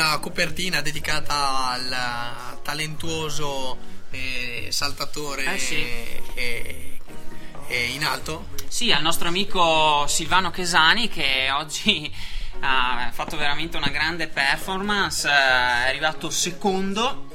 Della copertina dedicata al talentuoso eh, saltatore Eh sì. eh, eh, in alto. Sì, al nostro amico Silvano Chesani che oggi ha fatto veramente una grande performance, eh, è arrivato secondo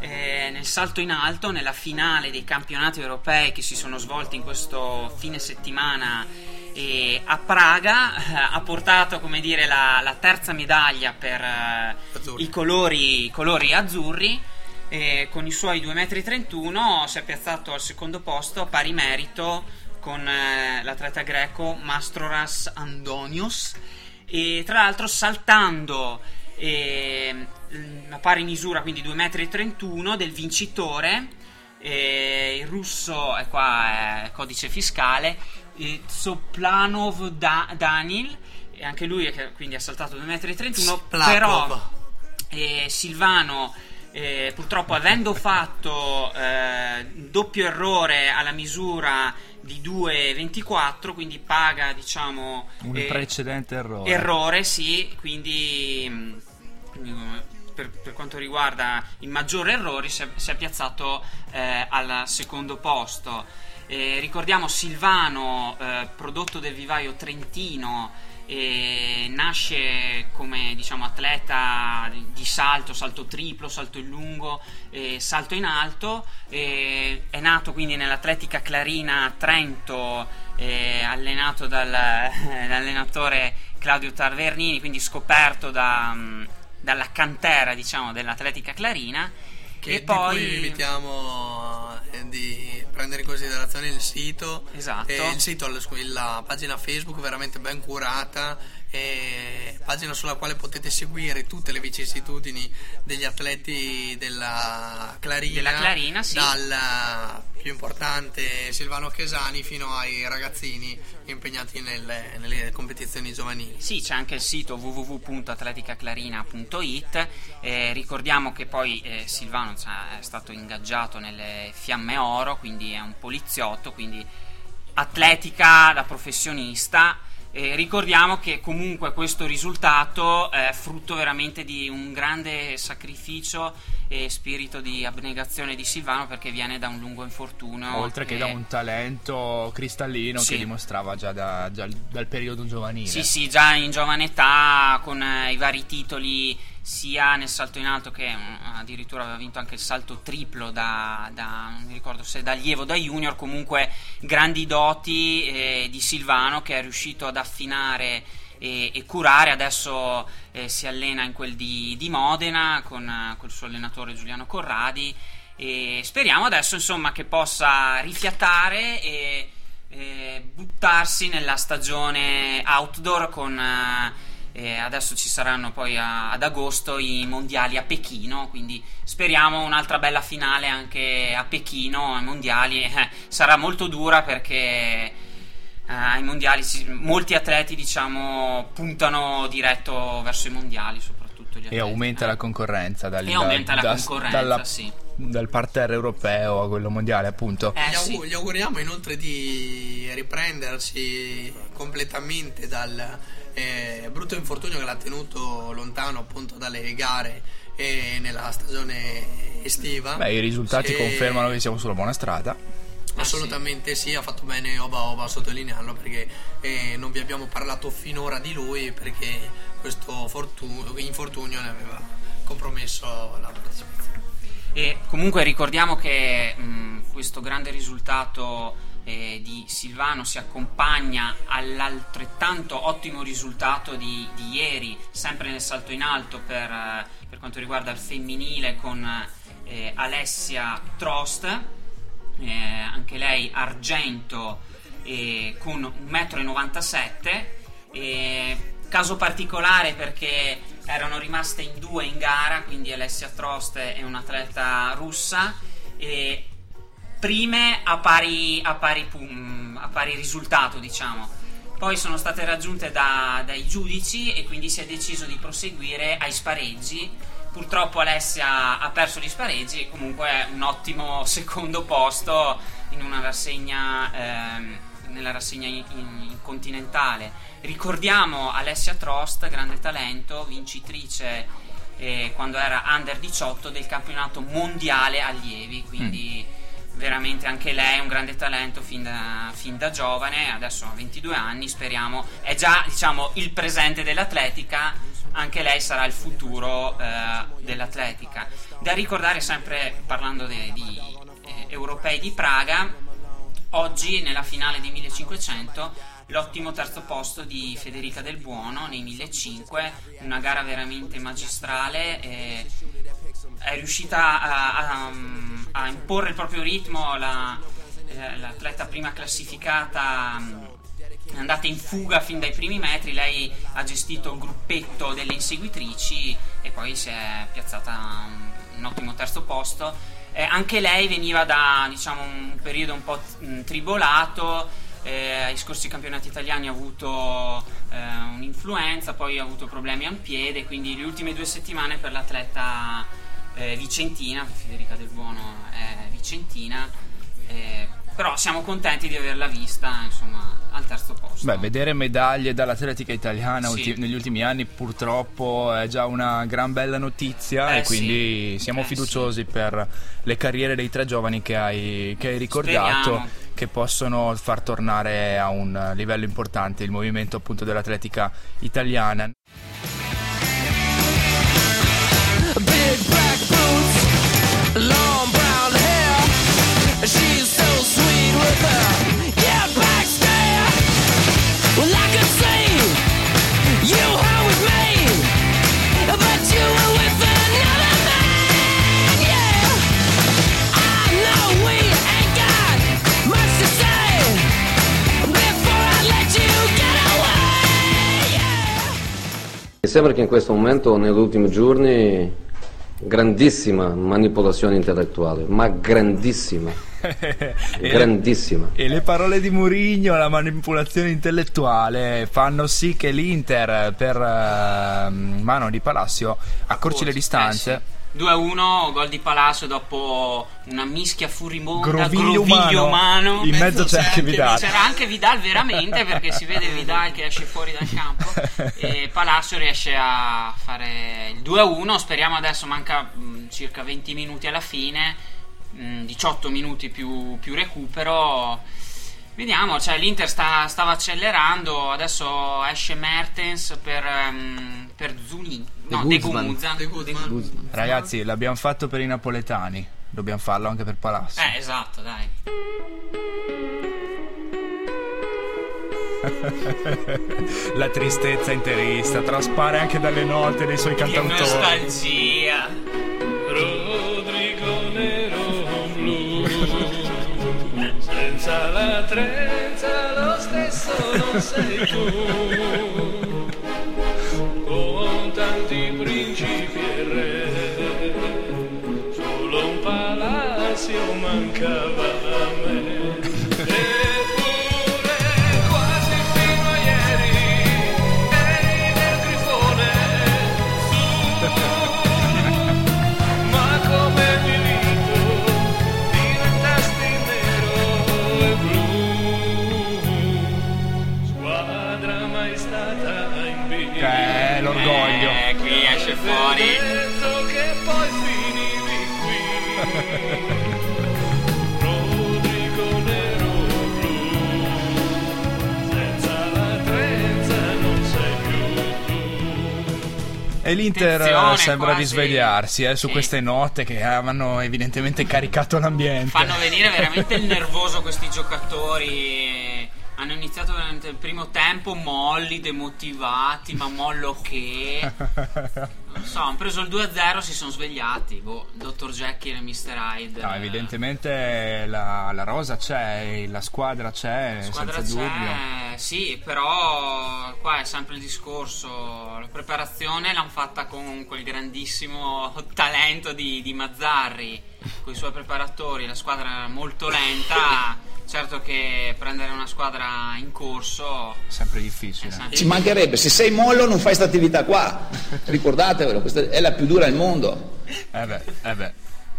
eh, nel salto in alto nella finale dei campionati europei che si sono svolti in questo fine settimana eh, a Praga, eh, ha portato come dire la, la terza medaglia per eh, Azzurri. i colori, i colori azzurri. E con i suoi 2,31 m si è piazzato al secondo posto a pari merito con eh, l'atleta greco Mastroras Andonios e tra l'altro saltando eh, a pari misura quindi 2,31 m del vincitore eh, il russo è qua è codice fiscale eh, Soplanov da- Danil e anche lui è- quindi ha saltato 2,31 m Splakov. però eh, Silvano eh, purtroppo avendo fatto eh, doppio errore alla misura di 2,24 quindi paga diciamo Un eh, precedente errore. errore sì quindi mm, per, per quanto riguarda il maggiore errore si è, si è piazzato eh, al secondo posto Eh, ricordiamo Silvano eh, prodotto del vivaio Trentino e nasce come diciamo atleta di salto, salto triplo, salto in lungo, salto in alto. è nato quindi nell'Atletica Clarina Trento, eh, allenato dal, dall'allenatore Claudio Tarvernini, quindi scoperto da, dalla cantera diciamo, dell'Atletica Clarina. Che e di poi vi invitiamo eh, di prendere in considerazione il sito. Esatto. Il sito, la, pagina Facebook veramente ben curata, pagina sulla quale potete seguire tutte le vicissitudini degli atleti della Clarina, Della Clarina, sì. dal più importante Silvano Chesani fino ai ragazzini impegnati nelle, nelle competizioni giovanili. Sì, c'è anche il sito www.atleticaclarina.it. Eh, ricordiamo che poi eh, Silvano cioè, è stato ingaggiato nelle Fiamme Oro, quindi è un poliziotto, quindi atletica da professionista. Eh, ricordiamo che comunque questo risultato è frutto veramente di un grande sacrificio e spirito di abnegazione di Silvano perché viene da un lungo infortunio. Oltre che da un talento cristallino Sì. che dimostrava già da- già dal periodo giovanile. Sì, sì, già in giovane età con eh, i vari titoli sia nel salto in alto che mm, addirittura aveva vinto anche il salto triplo da, da- non mi ricordo se da allievo o da junior, comunque grandi doti eh, di Silvano che è riuscito ad affinare e, e curare, adesso eh, si allena in quel di, di Modena con eh, col suo allenatore Giuliano Corradi. E speriamo adesso insomma che possa rifiatare e eh, buttarsi nella stagione outdoor con eh, eh, adesso ci saranno poi a- ad agosto i mondiali a Pechino quindi speriamo un'altra bella finale anche a Pechino ai mondiali. Eh, sarà molto dura perché eh, ai mondiali si- molti atleti diciamo puntano diretto verso i mondiali soprattutto gli E atleti. aumenta Eh. la concorrenza dal, E aumenta la da- concorrenza, dalla- sì. dal parterre europeo a quello mondiale, appunto. Eh, gli, augu- sì. gli auguriamo inoltre di riprendersi completamente dal eh, brutto infortunio che l'ha tenuto lontano appunto dalle gare e nella stagione estiva. Beh, i risultati E- confermano che siamo sulla buona strada. Assolutamente sì, ha fatto bene Oba Oba a sottolinearlo perché eh, non vi abbiamo parlato finora di lui perché questo fortu- infortunio ne aveva compromesso la partecipazione. E comunque ricordiamo che mh, questo grande risultato eh, di Silvano si accompagna all'altrettanto ottimo risultato di, di ieri, sempre nel salto in alto per, eh, per quanto riguarda il femminile con eh, Alessia Trost, eh, anche lei argento eh, con 1,97 m. Eh, caso particolare perché erano rimaste in due in gara, quindi Alessia Trost e un'atleta russa, e prime a pari, a pari, pum- a pari risultato, diciamo. Poi sono state raggiunte da- dai giudici e quindi si è deciso di proseguire ai spareggi. Purtroppo Alessia ha perso gli spareggi, comunque un ottimo secondo posto in una rassegna, ehm, nella rassegna in- in- continentale. Ricordiamo Alessia Trost, grande talento, vincitrice eh, quando era under 18 del campionato mondiale allievi, quindi veramente anche lei è un grande talento fin da, fin da giovane, adesso ha 22 anni, speriamo, è già diciamo il presente dell'atletica, anche lei sarà il futuro eh, dell'atletica. Da ricordare sempre parlando de- di eh, europei di Praga, oggi nella finale dei 1500 l'ottimo terzo posto di Federica Del Buono nei 1500, una gara veramente magistrale. eh, è riuscita a, a- a imporre il proprio ritmo, la- eh, l'atleta prima classificata è andata in fuga fin dai primi metri, lei ha gestito il gruppetto delle inseguitrici e poi si è piazzata un, ottimo terzo posto. Eh, anche lei veniva da diciamo, un periodo un po' mh, tribolato, eh, ai scorsi campionati italiani ha avuto eh, un'influenza, poi ha avuto problemi a un piede, quindi le ultime due settimane per l'atleta eh, vicentina, Federica Del Buono è vicentina, eh, però siamo contenti di averla vista insomma, al terzo posto. Beh, vedere medaglie dall'atletica italiana Sì. ulti- negli ultimi anni purtroppo è già una gran bella notizia Eh, e quindi sì. siamo Eh, fiduciosi per le carriere dei tre giovani che hai, che hai ricordato Speriamo. che possono far tornare a un livello importante il movimento appunto dell'atletica italiana. Sembra che in questo momento, negli ultimi giorni, grandissima manipolazione intellettuale, ma grandissima, grandissima. E le parole di Mourinho, la manipolazione intellettuale fanno sì che l'Inter per eh, mano di Palacio accorci le distanze. Eh, sì. 2-1, gol di Palacio dopo una mischia furimonda, Groviglio groviglio, umano. umano. In mezzo c'è anche Vidal. C'era anche Vidal veramente perché si vede Vidal che esce fuori dal campo e Palacio riesce a fare il 2-1, speriamo adesso manca mh, circa 20 minuti alla fine, mh, 18 minuti più, più recupero. Vediamo, cioè l'Inter sta- stava accelerando, adesso esce Mertens per, ehm, per Zuni, no, De Guzman. Guzman. De Guzman. Ragazzi, l'abbiamo fatto per i napoletani, dobbiamo farlo anche per Palazzo. Eh, esatto, dai. La tristezza interista traspare anche dalle note dei suoi Che cantautori. nostalgia. Rodrigo Nero Blu Senza la trenza lo stesso non sei tu palazzo E l'Inter eh, Attenzione, sembra quasi. risvegliarsi eh, su Sì. queste note che hanno evidentemente caricato l'ambiente. Fanno venire veramente il nervoso questi giocatori. Hanno iniziato veramente il primo tempo molli, demotivati, ma mollo che. Non so, hanno preso il 2-0, si sono svegliati. Boh, Dr. Jekyll e Mr. Hyde. No, evidentemente la, la rosa c'è, la squadra c'è, La squadra senza c'è, dubbio. sì, però qua è sempre il discorso. La preparazione l'hanno fatta con quel grandissimo talento di, di Mazzarri, con i suoi preparatori. La squadra era molto lenta. Certo che prendere una squadra in corso Sempre è difficile. sempre Ci mancherebbe, se sei mollo non fai questa attività qua. Ricordatevelo, questa è la più dura al mondo. Eh beh, eh beh.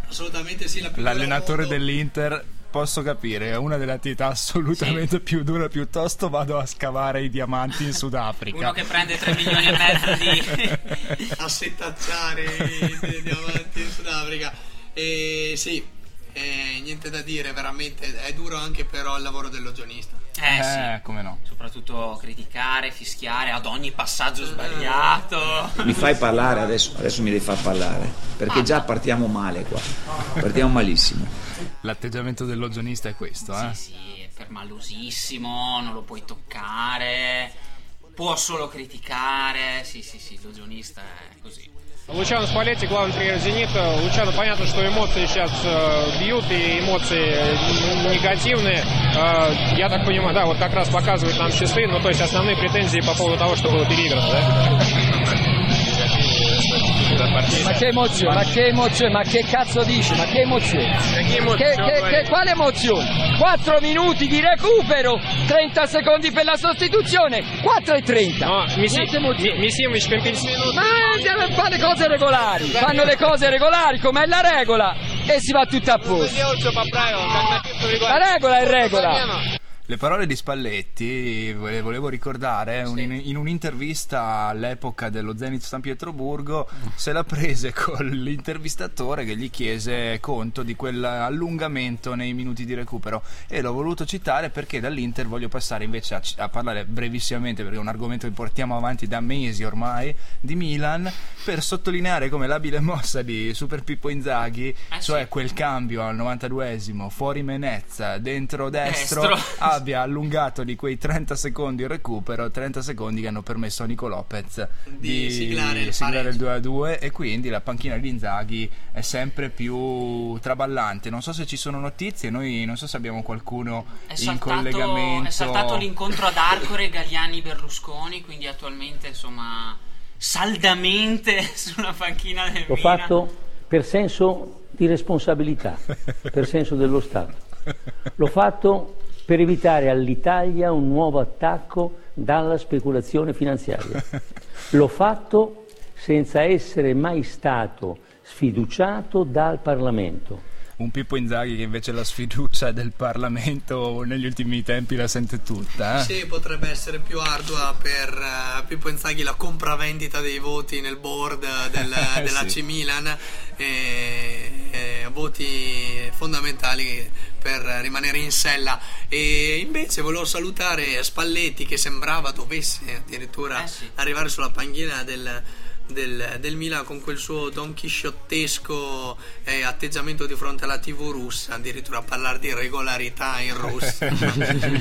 Assolutamente sì, la più L'allenatore dura dell'Inter, posso capire, è una delle attività assolutamente più dure, piuttosto vado a scavare i diamanti in Sudafrica. uno che prende 3 milioni e mezzo di. a settacciare i i diamanti in Sudafrica. E sì, eh, niente da dire, veramente è duro anche però il lavoro dell'ogionista. Eh Eh, sì. come no. Soprattutto criticare, fischiare ad ogni passaggio sbagliato. Mi fai parlare adesso, adesso mi devi far parlare, perché già partiamo male qua, partiamo malissimo. L'atteggiamento dell'ogionista è questo, eh? Sì, sì, è permalosissimo, non lo puoi toccare, può solo criticare. Sì, sì, sì, l'ogionista è così. Лучано Спалетти, главный тренер «Зенита». Лучано, понятно, что эмоции сейчас э, бьют, и эмоции негативные. Э, я так понимаю, да, вот как раз показывают нам часы, ну, то есть основные претензии по поводу того, что было переиграно, да? Ma che emozione, ma che emozione, ma che cazzo dici? Ma che emozione? Che, che- che- quale emozione? 4 minuti di recupero, 30 secondi per la sostituzione, 4 e 30. No, mi, si, mi, mi si, mi Ma deve fare le cose regolari, fanno le cose regolari com'è la regola e si va tutto a posto. La regola è regola. Le parole di Spalletti, vole- volevo ricordare, un- in, in un'intervista all'epoca dello Zenit San Pietroburgo, se la prese con l'intervistatore che gli chiese conto di quell'allungamento nei minuti di recupero e l'ho voluto citare perché dall'Inter voglio passare invece a, a parlare brevissimamente, perché è un argomento che portiamo avanti da mesi ormai, di Milan, per sottolineare come l'abile mossa di Super Pippo Inzaghi, cioè sì. quel cambio al 92esimo, fuori Menezza, dentro destro, Destro. Abbia allungato di quei 30 secondi il recupero, 30 secondi che hanno permesso a Nico Lopez Di siglare il siglare il pareggio. 2 a 2 e quindi la panchina di Inzaghi è sempre più traballante. Non so se ci sono notizie, noi non so se abbiamo qualcuno È in saltato, collegamento. è saltato l'incontro ad Arcore Galliani-Berlusconi, quindi attualmente insomma saldamente sulla panchina del L'ho Milan. fatto per senso di responsabilità, per senso dello Stato. L'ho fatto per evitare all'Italia un nuovo attacco dalla speculazione finanziaria. L'ho fatto senza essere mai stato sfiduciato dal Parlamento. Un Pippo Inzaghi che invece la sfiducia del Parlamento negli ultimi tempi la sente tutta. eh? Sì, potrebbe essere più ardua per eh, Pippo Inzaghi la compravendita dei voti nel board del, Eh, dell'AC sì. Milan, e, e voti fondamentali per rimanere in sella. E invece volevo salutare Spalletti che sembrava dovesse addirittura Eh sì. arrivare sulla panchina del, del, del Milan con quel suo don chisciottesco eh, atteggiamento di fronte alla TV russa, addirittura a parlare di regolarità in Russia.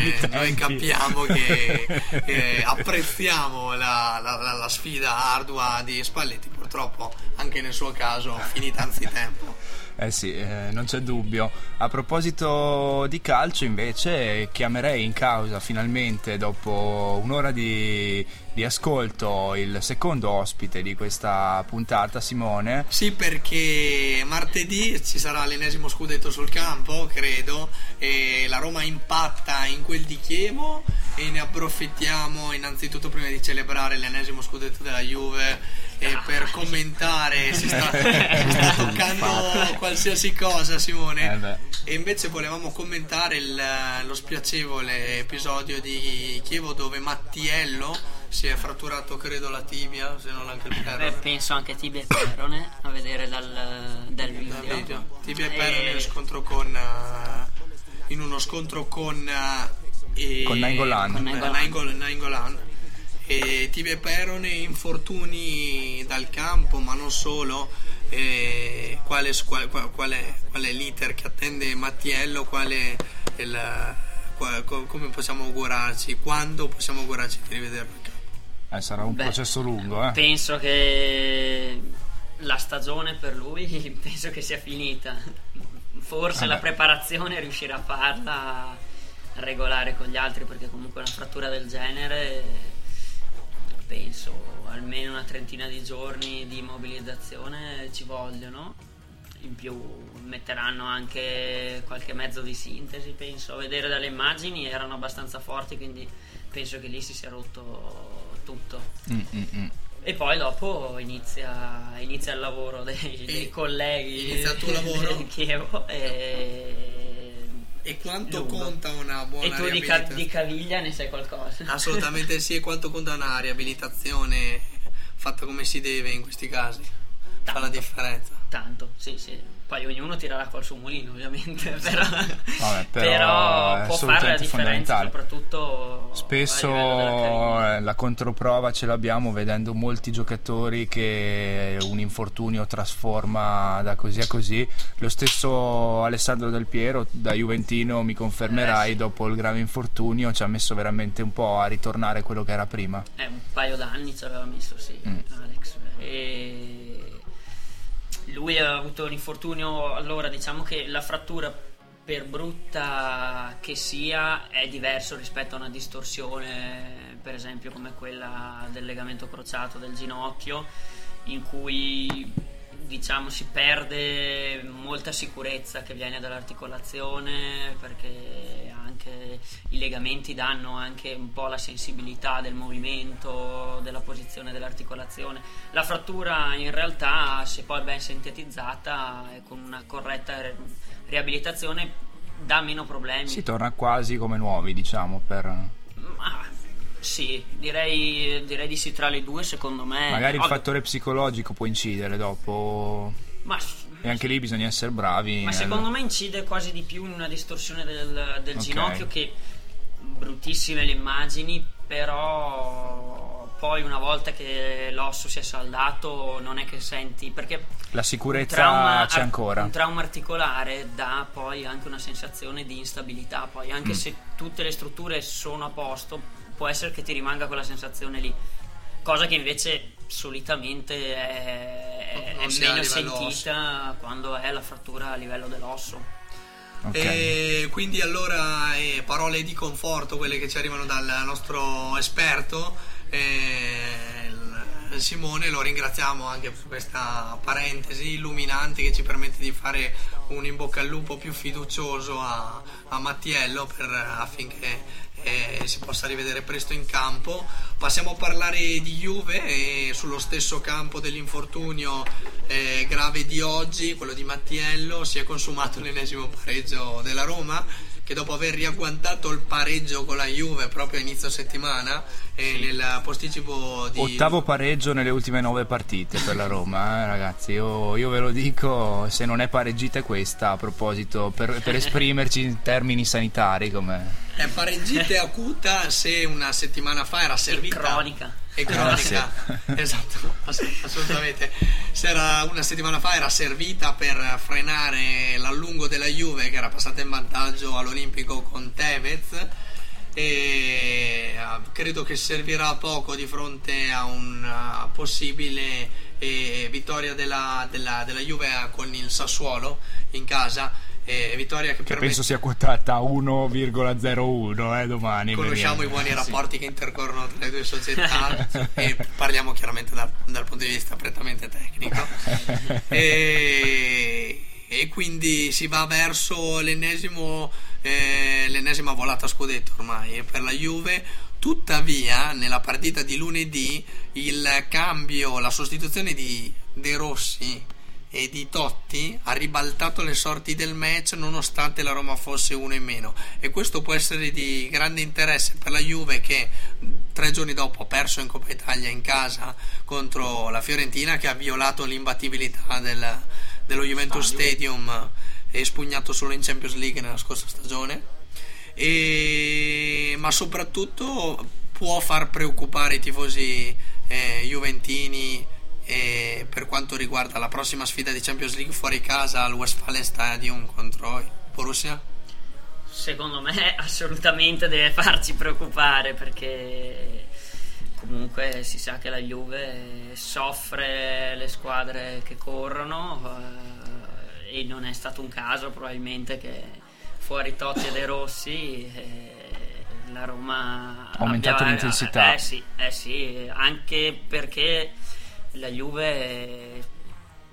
Eh, noi capiamo che eh, apprezziamo la, la- la- la sfida ardua di Spalletti, purtroppo anche nel suo caso finita anzitempo. Eh sì, eh, non c'è dubbio. A proposito di calcio, invece, chiamerei in causa finalmente, dopo un'ora di, di ascolto, il secondo ospite di questa puntata, Simone. Sì, perché martedì ci sarà l'ennesimo scudetto sul campo, credo, e la Roma impatta in quel di Chievo e ne approfittiamo innanzitutto prima di celebrare l'ennesimo scudetto della Juve e per commentare si sta, si sta toccando qualsiasi cosa Simone Eh beh. e invece volevamo commentare il- lo spiacevole episodio di Chievo dove Mattiello si è fratturato credo la tibia se non anche il Beh, perno penso anche Tibia e Perone a vedere dal, dal video. Video. Tibia e Eh, Perro nello scontro con eh, in uno scontro con eh, Con Nainggolan. Nainggolan. Nainggolan- Nainggolan. e Tibia e Perone infortuni dal campo ma non solo e quale, qual, qual- qual è, qual è l'iter che attende Mattiello qual è il, come possiamo augurarci quando possiamo augurarci di rivederlo in campo Eh, sarà un Beh, processo lungo, eh. Penso che la stagione per lui penso che sia finita. Forse Vabbè. la preparazione riuscirà a farla regolare con gli altri perché comunque una frattura del genere penso almeno una trentina di giorni di immobilizzazione ci vogliono in più metteranno anche qualche mezzo di sintesi penso a vedere dalle immagini erano abbastanza forti quindi penso che lì si sia rotto tutto Mm, mm, mm. e poi dopo inizia, inizia il lavoro dei, dei colleghi inizia il tuo lavoro? di Chievo e, E quanto lungo. conta una buona e tu di, ca- riabilitazione? di caviglia ne sai qualcosa Assolutamente sì, e quanto conta una riabilitazione fatta come si deve in questi casi? Fa la differenza. tanto sì sì poi ognuno tirerà col suo mulino ovviamente però, Vabbè, però però può fare la differenza soprattutto Spesso eh, la controprova ce l'abbiamo vedendo molti giocatori che un infortunio trasforma da così a così. Lo stesso Alessandro Del Piero da Juventino mi confermerai dopo il grave infortunio ci ha messo veramente un po' a ritornare quello che era prima. Eh, un paio d'anni ci aveva messo, sì, Mm. Alex. E lui aveva avuto un infortunio, allora diciamo che la frattura per brutta che sia è diverso rispetto a una distorsione, per esempio come quella del legamento crociato del ginocchio, in cui diciamo si perde molta sicurezza che viene dall'articolazione perché anche i legamenti danno anche un po' la sensibilità del movimento, della posizione dell'articolazione. La frattura in realtà se poi ben sintetizzata e con una corretta re- riabilitazione dà meno problemi. Si torna quasi come nuovi, diciamo, per sì, direi, direi di sì tra le due secondo me. magari il fattore psicologico può incidere dopo ma e anche lì bisogna essere bravi. Ma nel- secondo me incide quasi di più in una distorsione del, del Ok. ginocchio che bruttissime le immagini, però poi una volta che l'osso si è saldato non è che senti perché La sicurezza trauma, c'è ancora. un trauma articolare dà poi anche una sensazione di instabilità, poi anche Mm. se tutte le strutture sono a posto, può essere che ti rimanga quella sensazione lì. Cosa che invece solitamente è, è meno sentita quando è la frattura a livello dell'osso. E quindi allora eh, parole di conforto, quelle che ci arrivano dal nostro esperto. eh, Simone lo ringraziamo anche per questa parentesi illuminante che ci permette di fare un in bocca al lupo più fiducioso a, a Mattiello per- affinché eh, si possa rivedere presto in campo. Passiamo a parlare di Juve e sullo stesso campo dell'infortunio eh, grave di oggi, quello di Mattiello, si è consumato l'ennesimo pareggio della Roma che dopo aver riagguantato il pareggio con la Juve proprio a inizio settimana e nel posticipo di Ottavo pareggio nelle ultime nove partite per la Roma, eh, ragazzi. Io, io ve lo dico, se non è pareggita questa a proposito, per, per esprimerci in termini sanitari. Come... È pareggita acuta se una settimana fa era servita. cronica. E cronica. esatto, ass- assolutamente. Se era una settimana fa era servita per frenare l'allungo della Juve che era passata in vantaggio all'Olimpico con Tevez e eh, credo che servirà a poco di fronte a una possibile eh, vittoria della, della, della Juve con il Sassuolo in casa. Eh, vittoria che, Che penso sia quotata a 1,01 eh, domani. Conosciamo vediamo. i buoni Sì. rapporti che intercorrono tra le due società e parliamo chiaramente dal, dal punto di vista prettamente tecnico. E, e quindi si va verso l'ennesimo, eh, l'ennesima volata scudetto ormai per la Juve. Tuttavia, nella partita di lunedì, il cambio, la sostituzione di De Rossi e di Totti ha ribaltato le sorti del match nonostante la Roma fosse uno in meno. E questo può essere di grande interesse per la Juve che tre giorni dopo ha perso in Coppa Italia in casa contro la Fiorentina che ha violato l'imbattibilità del- dello Juventus Stadium e spugnato solo in Champions League nella scorsa stagione. E- ma soprattutto può far preoccupare i tifosi eh, juventini eh, per quanto riguarda la prossima sfida di Champions League fuori casa al Westfalen Stadium contro il Borussia? Secondo me assolutamente deve farci preoccupare perché comunque si sa che la Juve soffre le squadre che corrono eh, e non è stato un caso probabilmente che fuori Totti e De Rossi, eh, la Roma Ha aumentato abbia- l'intensità. Eh sì, eh sì, anche perché la Juve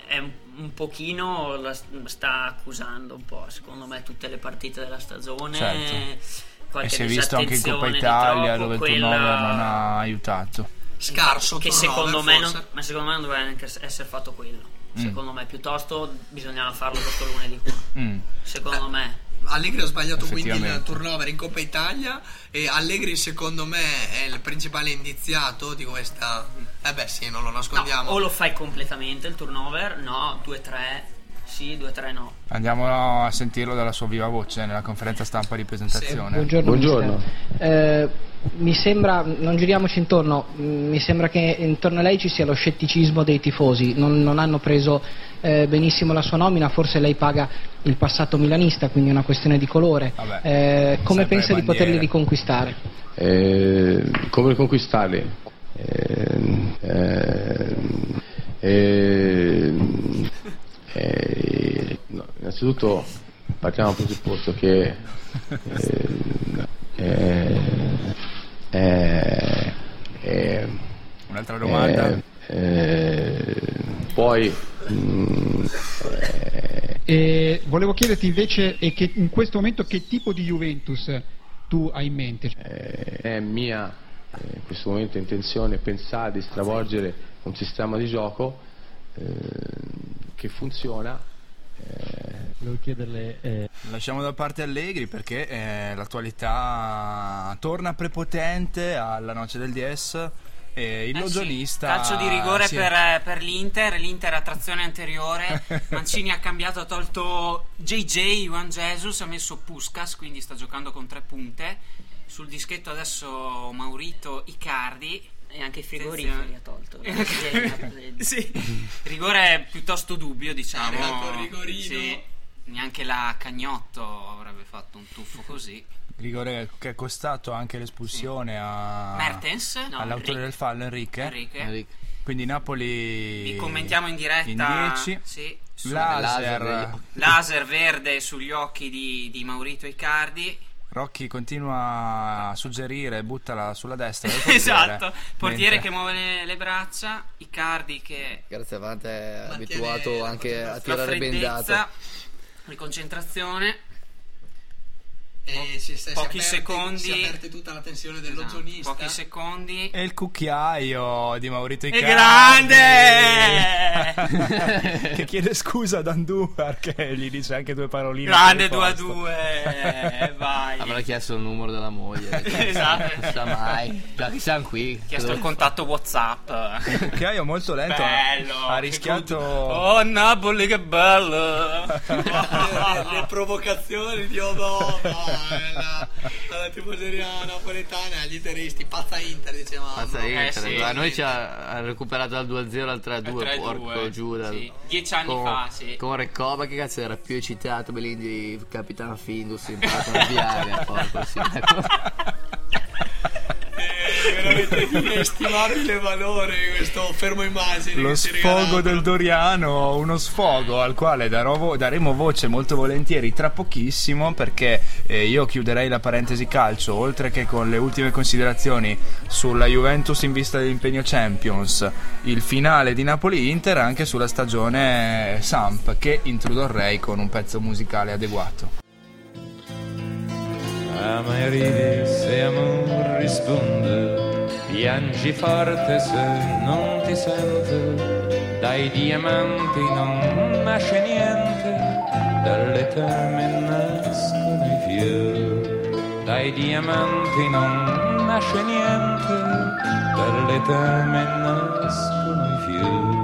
è un, un pochino la sta accusando un po', secondo me, tutte le partite della stagione. Certo. Qualche E si è visto anche in Coppa Italia troppo, dove il quella- turnover non ha aiutato. Scarso che secondo me, non, ma secondo me non doveva neanche essere fatto quello. Mm. Secondo me, piuttosto bisognava farlo questo lunedì qua. Mm. Secondo me. Allegri ha sbagliato quindi il turnover in Coppa Italia e Allegri secondo me è il principale indiziato di questa... Eh beh sì, non lo nascondiamo. O lo fai completamente il turnover? No, 2-3 sì, 2-3 no. Andiamo a sentirlo dalla sua viva voce nella conferenza stampa di presentazione. Buongiorno. mister. Eh, mi sembra, non giriamoci intorno, mh, mi sembra che intorno a lei ci sia lo scetticismo dei tifosi, non, non hanno preso eh, benissimo la sua nomina, forse lei paga il passato milanista, quindi è una questione di colore. Eh, come pensa di poterli riconquistare? Eh, come riconquistarli? Eh, eh, eh, eh, no, innanzitutto partiamo dal presupposto che eh, eh, eh, eh, Un'altra domanda? eh, eh, poi mm, eh, E volevo chiederti invece e che in questo momento che tipo di Juventus tu hai in mente? Eh, è mia eh, in questo momento intenzione pensare di stravolgere un sistema di gioco eh, che funziona Volevo chiederle. Lasciamo da parte Allegri perché eh, l'attualità torna prepotente alla noce del DS. E il Eh sì, logionista. calcio di rigore è- per, eh, per l'Inter, l'Inter a trazione anteriore, Mancini ha cambiato, ha tolto JJ, Juan Jesus, ha messo Puskas, quindi sta giocando con tre punte. Sul dischetto adesso Maurito Icardi. E anche i frigoriferi ha tolto. sì, rigore piuttosto dubbio, diciamo. Sì, neanche la Cagnotto avrebbe fatto un tuffo così. Rigore che è costato anche l'espulsione a Mertens? No, all'autore Enrique. del fallo Enrique. Enrique. Quindi Napoli Vi commentiamo in diretta. in 10. Sì, su- Laser. laser verde sugli occhi di, di Maurito Icardi. Rocchi continua a suggerire, buttala sulla destra. portiere, esatto, portiere mentre- che muove le, le braccia, Icardi che Grazie Avante è abituato anche a la tirare bendato. freddezza, riconcentrazione. E si, si, pochi si è aperti- secondi. Si è aperta tutta la tensione del Esatto. Pochi secondi. E il cucchiaio di Maurito È Icardi. grande! che chiede scusa ad Andujar che gli dice anche due paroline. Grande fuori 2 a posto. 2. Vai. Avrà chiesto il numero della moglie. Esatto. Non sa mai. Già che siamo qui. Chiesto il contatto WhatsApp. Il cucchiaio molto lento. Bello. Ha che rischiato. Oh Napoli che bello. le, le provocazioni di Odoma alla, alla tifoseria napoletana agli interisti pazza Inter dicevamo Mazza Eh, Inter, ma noi ci ha, ha recuperato dal 2-0 al 3-2, Al 3-2, porco Giuda. sì. Dieci anni con, fa, sì. Con Recoba che cazzo era più eccitato Belindi, capitano Findus, imparato a viaria, porco sindaco. Veramente di inestimabile valore questo fermo immagine Lo sfogo del Doriano, uno sfogo al quale darò vo- daremo voce molto volentieri tra pochissimo perché eh, io chiuderei la parentesi calcio oltre che con le ultime considerazioni sulla Juventus in vista dell'impegno Champions, il finale di Napoli-Inter anche sulla stagione Samp che introdurrei con un pezzo musicale adeguato. Se amor risponde, piangi forte se non ti sente, dai diamanti non nasce niente, dalle teme nascono i fiori, dai diamanti non nasce niente, dalle teme nascono i fiori.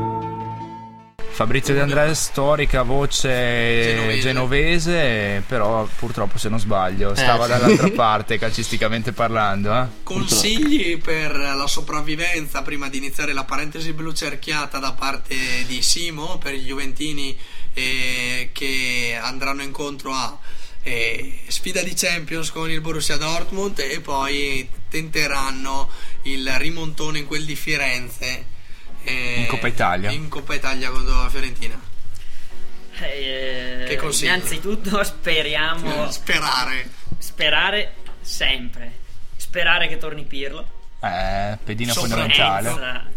Fabrizio De André, storica voce genovese, però purtroppo se non sbaglio stava sì. dall'altra parte calcisticamente parlando. Eh? consigli per la sopravvivenza prima di iniziare la parentesi blu cerchiata da parte di Simo per gli Juventini eh, che andranno incontro a eh, sfida di Champions con il Borussia Dortmund e poi tenteranno il rimontone in quel di Firenze eh, In Coppa Italia. in Coppa Italia contro la Fiorentina Eh, Che consigli? innanzitutto speriamo Sperare. sperare sempre sperare che torni Pirlo Eh, pedina senza, fondamentale.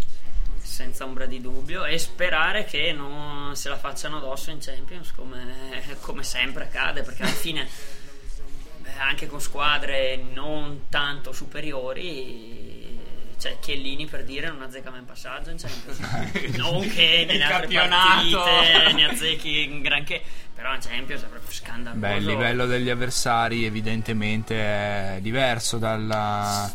senza ombra di dubbio e sperare che non se la facciano addosso in Champions come, come sempre accade perché alla fine beh, anche con squadre non tanto superiori cioè Chiellini per dire non azzecca mai in passaggio in Champions non che nelle altre campionato. partite ne azzecchi in granché però in Champions è proprio scandaloso Beh, il livello degli avversari evidentemente è diverso dalla-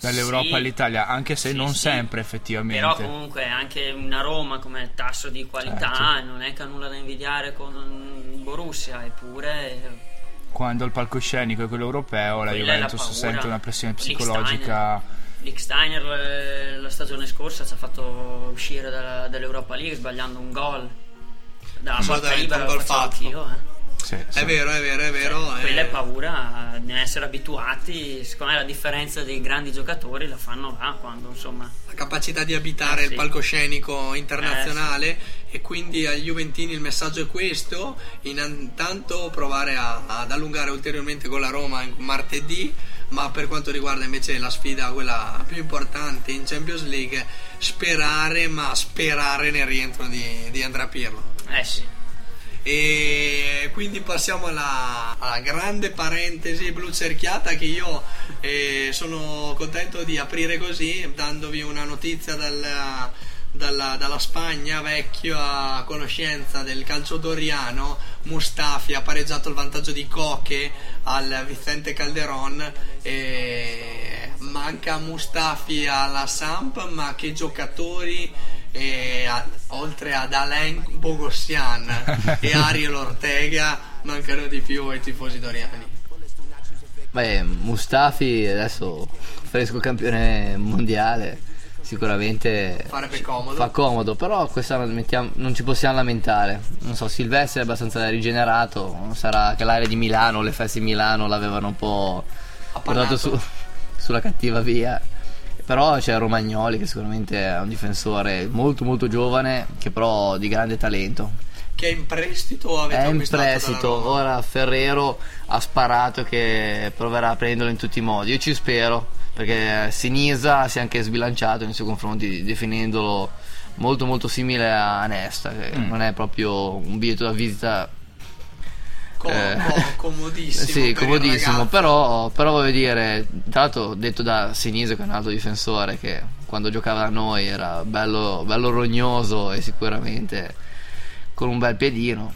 dall'Europa Sì. all'Italia, anche se Sì, non sì. sempre effettivamente. Però comunque anche una Roma come tasso di qualità Certo. non è che ha nulla da invidiare con Borussia, eppure Quando il palcoscenico è quello europeo, la Quella la Juventus paura. sente una pressione psicologica. Lichtsteiner eh, la stagione scorsa ci ha fatto uscire dalla- dall'Europa League sbagliando un gol. Dalla porta libera un lo gol facevo fatto. anch'io, eh. È vero, è vero, è vero. eh. Quella è paura di essere abituati. Secondo me la differenza dei grandi giocatori la fanno là quando insomma. la capacità di abitare Eh, il sì. palcoscenico internazionale e quindi agli Juventini il messaggio è questo intanto provare a- ad allungare ulteriormente con la Roma martedì ma per quanto riguarda invece la sfida quella più importante in Champions League sperare ma sperare nel rientro di, di Andrea Pirlo Eh sì. e quindi passiamo alla, alla grande parentesi blu cerchiata che io eh, sono contento di aprire così dandovi una notizia dalla, dalla, dalla Spagna vecchio a conoscenza del calcio doriano Mustafi ha pareggiato il vantaggio di Coche al Vicente Calderon e manca Mustafi alla Samp ma che giocatori e a- oltre ad Alain Bogossian e Ariel Ortega mancano di più ai tifosi doriani. Beh, Mustafi adesso fresco campione mondiale, sicuramente farebbe comodo fa comodo, però quest'anno mettiamo- non ci possiamo lamentare. Non so, Silvestri è abbastanza rigenerato, sarà che l'area di Milano, le feste di Milano l'avevano un po' portato su- sulla cattiva via. Però c'è Romagnoli che sicuramente è un difensore molto molto giovane, che però di grande talento. che è in prestito o avete È in prestito, ora Ferrero ha sparato che proverà a prenderlo in tutti i modi. Io ci spero, perché Sinisa si è anche sbilanciato nei suoi confronti, definendolo molto molto simile a Nesta, che Mm. non è proprio un biglietto da visita Co- eh, co- comodissimo sì, per comodissimo, però, però voglio dire, tra l'altro detto da Sinisa che è un altro difensore che quando giocava da noi era bello, bello rognoso e sicuramente con un bel piedino.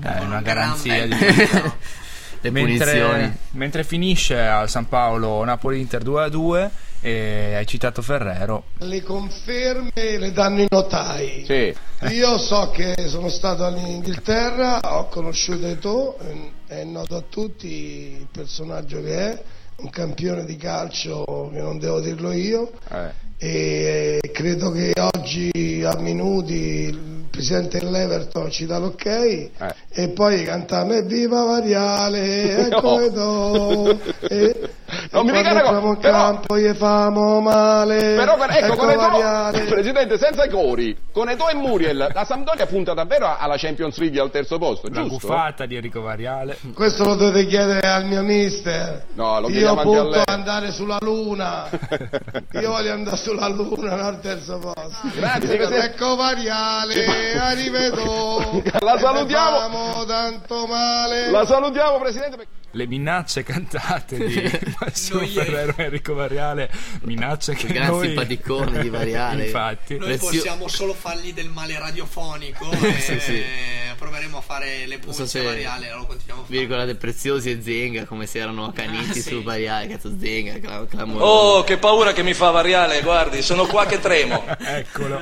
È una garanzia di Le mentre, punizioni. mentre finisce al San Paolo Napoli-Inter 2-2 e hai citato Ferrero. Le conferme le danno i notai. Sì. Io so che sono stato in Inghilterra, ho conosciuto Eto'o, è noto a tutti il personaggio che è, un campione di calcio che non devo dirlo io e credo che oggi a minuti il presidente dell'Everton ci dà l'ok e poi cantando evviva Variale, ecco No. Eto'o e, Non mi e dica quando una cosa, però- campo gli famo male Però per- ecco, con Variale. Eto'o, Presidente, senza i cori, con Eto'o e Muriel, la Sampdoria punta davvero alla Champions League al terzo posto, La giusto? buffata di Enrico Variale. Questo lo dovete chiedere al mio mister. No, lo Io punto andare sulla luna. Io voglio andare sulla luna, non al terzo posto. Grazie. Ecco Variale, arrivedo. La salutiamo. Tanto male. La salutiamo, Presidente. Le minacce cantate di Massimo Ferrero e Enrico Variale, minacce che Gran noi... simpaticone di Variale. Infatti. noi Prezio- possiamo solo fargli del male radiofonico e Sì, sì. proveremo a fare le Non so se variale lo continuiamo a vi ricordate Preziosi e Zenga come si erano accaniti Ah, sì. su Variale, cazzo Zenga, cla- clamoroso. Oh, che paura che mi fa variale, guardi, sono qua che tremo. Eccolo.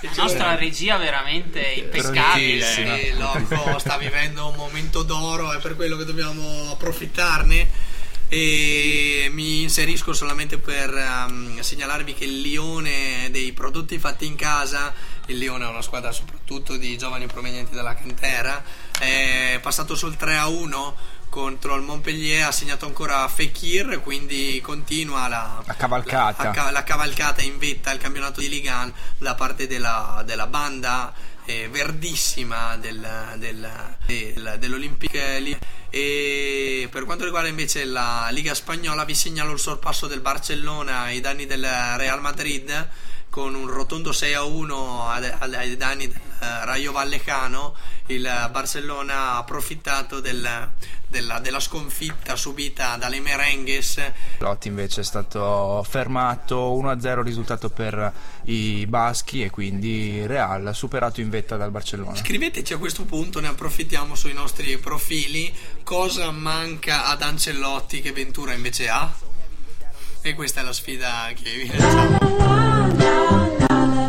La nostra regia veramente impeccabile. Sì, Loco sta vivendo un momento d'oro, è per quello che dobbiamo approfittarne. E mi inserisco solamente per ehm, segnalarvi che il Lione dei prodotti fatti in casa, il Lione è una squadra soprattutto di giovani provenienti dalla cantera, è passato sul 3 a 1 contro il Montpellier ha segnato ancora Fekir, quindi continua la, La cavalcata. la, ca- la cavalcata in vetta al campionato di Ligue 1 da parte della, della banda eh, verdissima del, del, del- dell'Olympique Lille. E per quanto riguarda invece la Liga Spagnola, vi segnalo il sorpasso del Barcellona ai danni del Real Madrid con un rotondo 6 a 1 ad- ad- ai danni del eh, Rayo Vallecano. Il Barcellona ha approfittato del- della, della sconfitta subita dalle Merengues Lotti invece è stato fermato 1-0 risultato per i baschi e quindi Real superato in vetta dal Barcellona. Scriveteci a questo punto, ne approfittiamo sui nostri profili, cosa manca ad Ancelotti che Ventura invece ha? E questa è la sfida che vi lanciamo.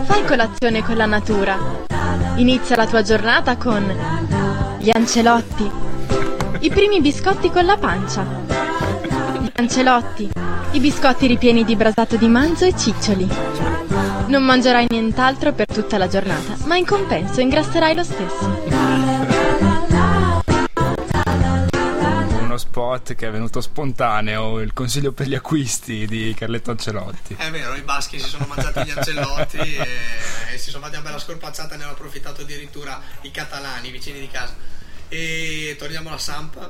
Fai colazione con la natura. Inizia la tua giornata con gli Ancelotti. I primi biscotti con la pancia. Gli Ancelotti. I biscotti ripieni di brasato di manzo e ciccioli. Non mangerai nient'altro per tutta la giornata, ma in compenso ingrasserai lo stesso. Spot che è venuto spontaneo, il consiglio per gli acquisti di Carletto Ancelotti. È vero, i baschi si sono mangiati gli Ancelotti e, e si sono fatti una bella scorpazzata e ne hanno approfittato addirittura i catalani, i vicini di casa. E torniamo alla Samp.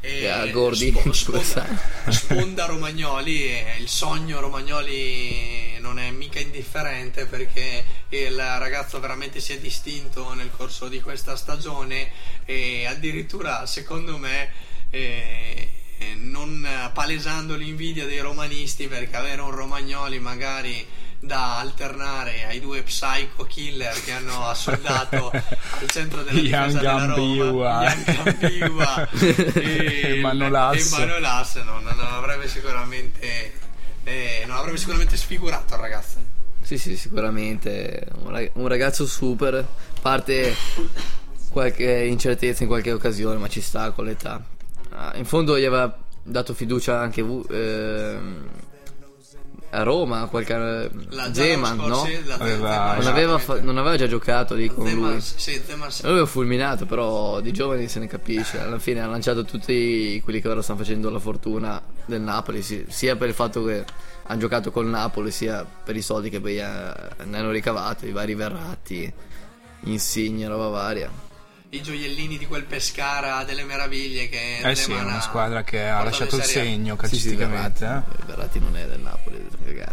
E E a Gordi, sponda, sponda Romagnoli e il sogno Romagnoli non è mica indifferente perché il ragazzo veramente si è distinto nel corso di questa stagione e addirittura secondo me eh, non palesando l'invidia dei romanisti perché avere un Romagnoli magari da alternare ai due psycho killer che hanno assoldato al centro della difesa della. Roma Ian Gambiwa E Manolas. e Manolas non, non avrebbe sicuramente eh, non avrebbe sicuramente sfigurato il ragazzo Sì, sì, sicuramente. Un rag- Un ragazzo super. A parte qualche incertezza in qualche occasione, ma ci sta con l'età. Ah, in fondo gli aveva dato fiducia anche ehm, a Roma, qualche La- già Zeman, no? la- Aveva- non, aveva fa- non aveva già giocato lì con lui. Zemans, sì, Zemans. Lui aveva fulminato, però di giovani se ne capisce. Alla fine ha lanciato tutti quelli che ora stanno facendo la fortuna del Napoli, sì- sia per il fatto che hanno giocato col Napoli, sia per i soldi che poi eh, ne hanno ricavato, i vari Verratti, Insigne, roba varia. I gioiellini di quel Pescara delle meraviglie che Eh sì, è una squadra che ha lasciato il segno Sì, sì, calcisticamente. Verratti, eh? Non è del Napoli,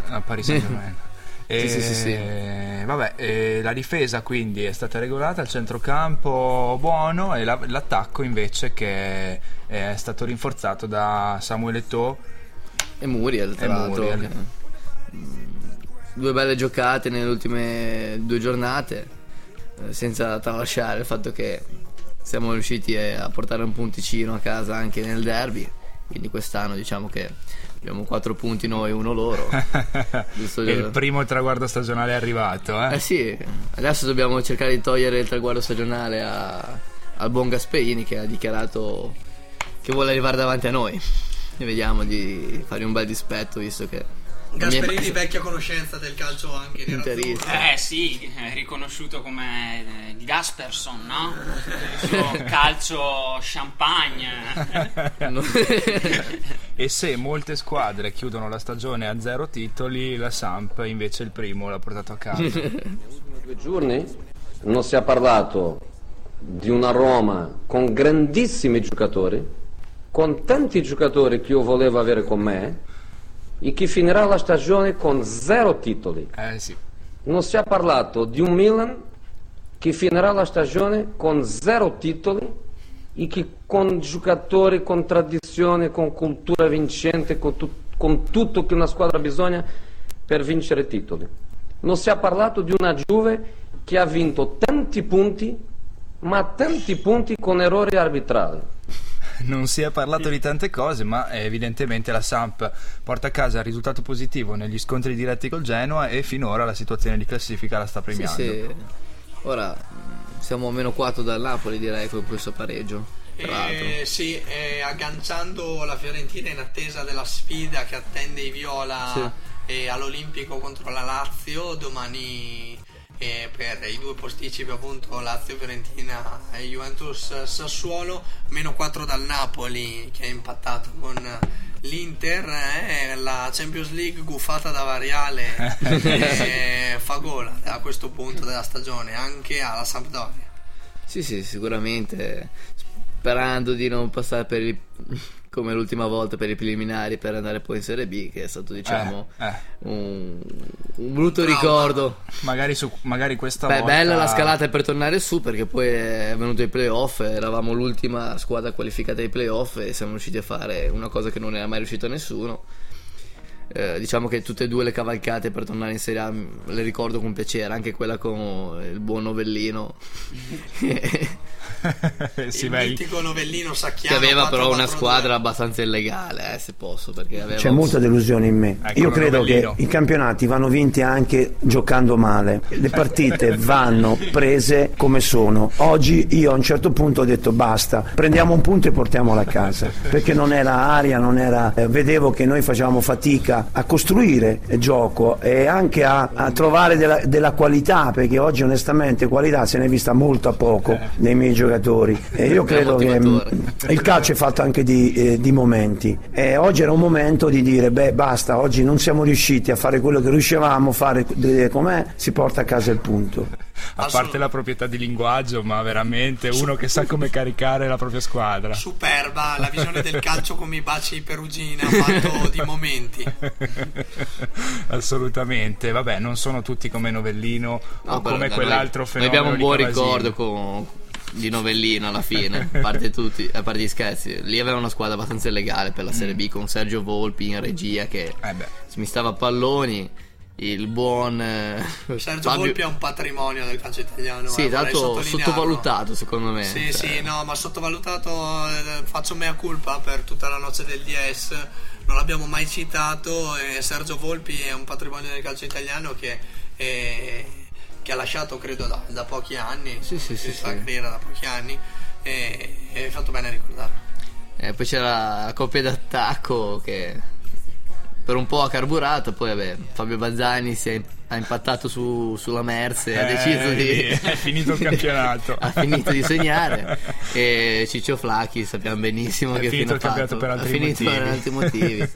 a Paris Saint Germain. Sì, sì, sì, sì. Vabbè, eh, la difesa quindi è stata regolata, il centrocampo buono e la- l'attacco invece che è stato rinforzato da Samuel Eto'o E Muriel, tra E l'altro. Muriel. mm, Due belle giocate nelle ultime due giornate, senza tralasciare il fatto che siamo riusciti eh, a portare un punticino a casa anche nel derby. Quindi quest'anno diciamo che abbiamo quattro punti noi e uno loro. Giusto E il primo traguardo stagionale è arrivato. Eh? Eh sì, adesso dobbiamo cercare di togliere il traguardo stagionale a- al buon Gasperini che ha dichiarato che vuole arrivare davanti a noi. E vediamo di fare un bel dispetto visto che... Gasperini vecchia conoscenza del calcio anche di Interista. Eh sì, è riconosciuto come eh, il Gasperson, no? Il suo calcio champagne. e se molte squadre chiudono la stagione a zero titoli, la Samp invece il primo l'ha portato a casa. due giorni non si è parlato di una Roma con grandissimi giocatori, con tanti giocatori che io volevo avere con me e che finirà la stagione con zero titoli. Eh sì. Non si è parlato di un Milan che finirà la stagione con zero titoli e che con giocatori, con tradizione, con cultura vincente, con, tu- con tutto che una squadra ha bisogno per vincere titoli. Non si è parlato di una Juve che ha vinto tanti punti, ma tanti punti con errori arbitrali. Non si è parlato di tante cose, ma evidentemente la Samp porta a casa il risultato positivo negli scontri diretti col Genoa e finora la situazione di classifica la sta Sì, premiando. sì. Ora mm, siamo a meno 4 dal Napoli direi con questo pareggio. Eh, sì, eh, agganciando la Fiorentina in attesa della sfida che attende i Viola Sì. eh, all'Olimpico contro la Lazio domani e per i due posticipi appunto Lazio Fiorentina e Juventus Sassuolo meno 4 dal Napoli che ha impattato con l'Inter eh, la Champions League guffata da Variale eh, fa gola a questo punto della stagione anche alla Sampdoria Sì, sì, sicuramente. Sperando di non passare per i- come l'ultima volta per i preliminari per andare poi in Serie B, che è stato, diciamo, Eh, eh. Un, un brutto ricordo. Magari, su, magari questa Beh, volta bella la scalata per tornare su perché poi è venuto i playoff, eravamo l'ultima squadra qualificata ai playoff e siamo riusciti a fare una cosa che non era mai riuscito a nessuno. Eh, diciamo che tutte e due le cavalcate per tornare in Serie A le ricordo con piacere, anche quella con il buon Novellino Sì, il beh, mitico novellino Sacchiano che aveva però una 4-4-2. squadra abbastanza illegale, eh, se posso, perché aveva C'è molta delusione in me. Ecco, Io credo Novellino. che i campionati vanno vinti anche giocando male. Le partite vanno prese come sono. Oggi io a un certo punto ho detto basta, prendiamo un punto e portiamolo a casa. Perché non era aria, non era. eh, vedevo che noi facevamo fatica a costruire il gioco e anche a, a trovare della, della qualità, perché oggi onestamente qualità se ne è vista molto a poco nei miei giocatori. E io credo che mh, il calcio è fatto anche di, eh, di momenti. E oggi era un momento di dire beh basta oggi non siamo riusciti a fare quello che riuscivamo a fare com'è si porta a casa il punto. A parte la proprietà di linguaggio, ma veramente uno che sa come caricare la propria squadra. superba la visione del calcio come i baci di Perugina fatto di momenti. Assolutamente, vabbè, non sono tutti come Novellino No, o come quell'altro noi, fenomeno. Noi abbiamo un buon ricordo con, di Novellino alla fine, a parte tutti, a parte gli scherzi. Lì aveva una squadra abbastanza illegale per la Serie B con Sergio Volpi in regia che mi stava a palloni. Il buon eh, Sergio Fabio- Volpi è un patrimonio del calcio italiano Sì, eh, tanto sottolinearlo. sottovalutato secondo me. Sì, Cioè, sì, no, ma sottovalutato eh, faccio mea culpa per tutta la noce del DS. Non l'abbiamo mai citato e Sergio Volpi è un patrimonio del calcio italiano che, eh, che ha lasciato credo da, da pochi anni. Sì, sì, sì, sì. carriera da pochi anni e e hai fatto bene a ricordarlo. Eh, poi c'era la coppia d'attacco che per un po' ha carburato, poi vabbè, Fabio Bazzani si è, ha impattato su- sulla Merse, ha Eh, deciso di... è finito il campionato. ha finito di segnare e Ciccio Flacchi sappiamo benissimo È che ha il campionato fatto. per altri ha finito motivi. per altri motivi.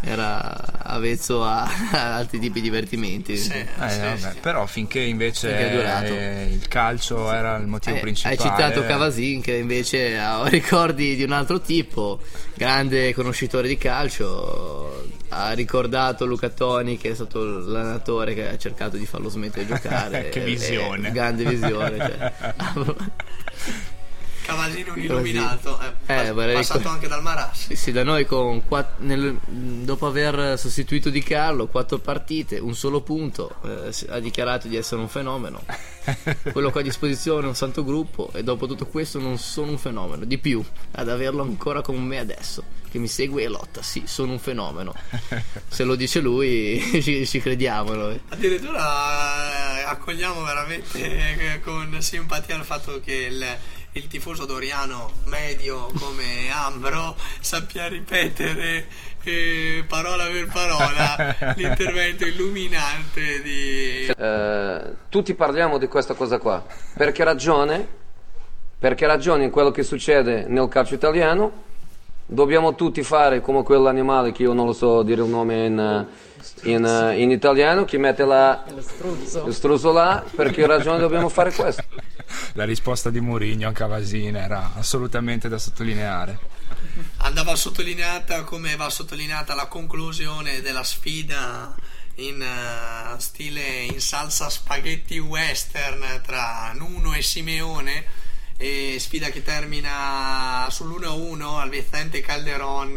Era avvezzo a, a altri tipi di divertimenti. Eh, vabbè, Però finché invece Finché eh, il calcio era il motivo Eh, principale. Hai citato Cavasin che invece ha ricordi di un altro tipo, grande conoscitore di calcio, ha ricordato Luca Toni che è stato l'allenatore che ha cercato di farlo smettere di giocare. Che visione. grande visione. cioè. Cavasini un illuminato, eh, Eh, vorrei passato ricor- anche dal Marassi. Sì, sì, da noi con quatt- nel- dopo aver sostituito Di Carlo, quattro partite, un solo punto, eh, ha dichiarato di essere un fenomeno. Quello che ho a disposizione è un santo gruppo e dopo tutto questo non sono un fenomeno. Di più, ad averlo ancora con me adesso, che mi segue e lotta, sì, sono un fenomeno. Se lo dice lui, ci, ci crediamo noi. Addirittura eh, accogliamo veramente eh, con simpatia il fatto che il, il tifoso doriano medio come Ambro sappia ripetere eh, parola per parola l'intervento illuminante di Eh, tutti parliamo di questa cosa qua. Per che ragione? Per che ragione in quello che succede nel calcio italiano dobbiamo tutti fare come quell'animale che io non lo so dire il nome in, in, in italiano che mette la, lo struzzo là? Per che ragione dobbiamo fare questo? La risposta di Mourinho a Cavasina era assolutamente da sottolineare. andava sottolineata come va sottolineata la conclusione della sfida in eh, stile in salsa spaghetti western tra Nuno e Simeone e sfida che termina sull'1-1 al Vicente Calderon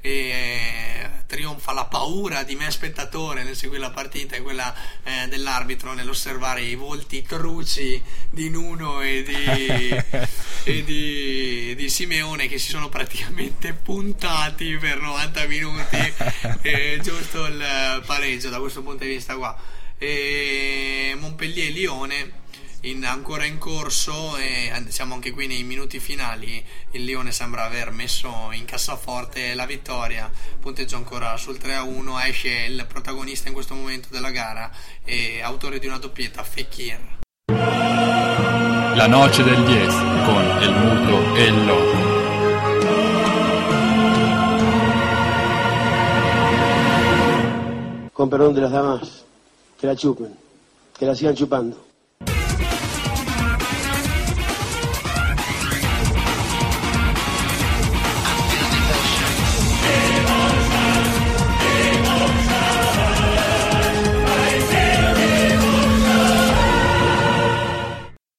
e eh, trionfa la paura di me spettatore nel seguire la partita e quella eh, dell'arbitro nell'osservare i volti truci di Nuno e di, e di, di Simeone che si sono praticamente puntati per 90 minuti. Giusto il pareggio da questo punto di vista qua. E Montpellier-Lione in- ancora in corso e an- siamo anche qui nei minuti finali. Il Lione sembra aver messo in cassaforte la vittoria, punteggio ancora sul 3-1, esce il protagonista in questo momento della gara e autore di una doppietta, Fekir. La noce del 10 con El Muto e il Loco. Con perdón de las damas, que la chupen, que la sigan chupando.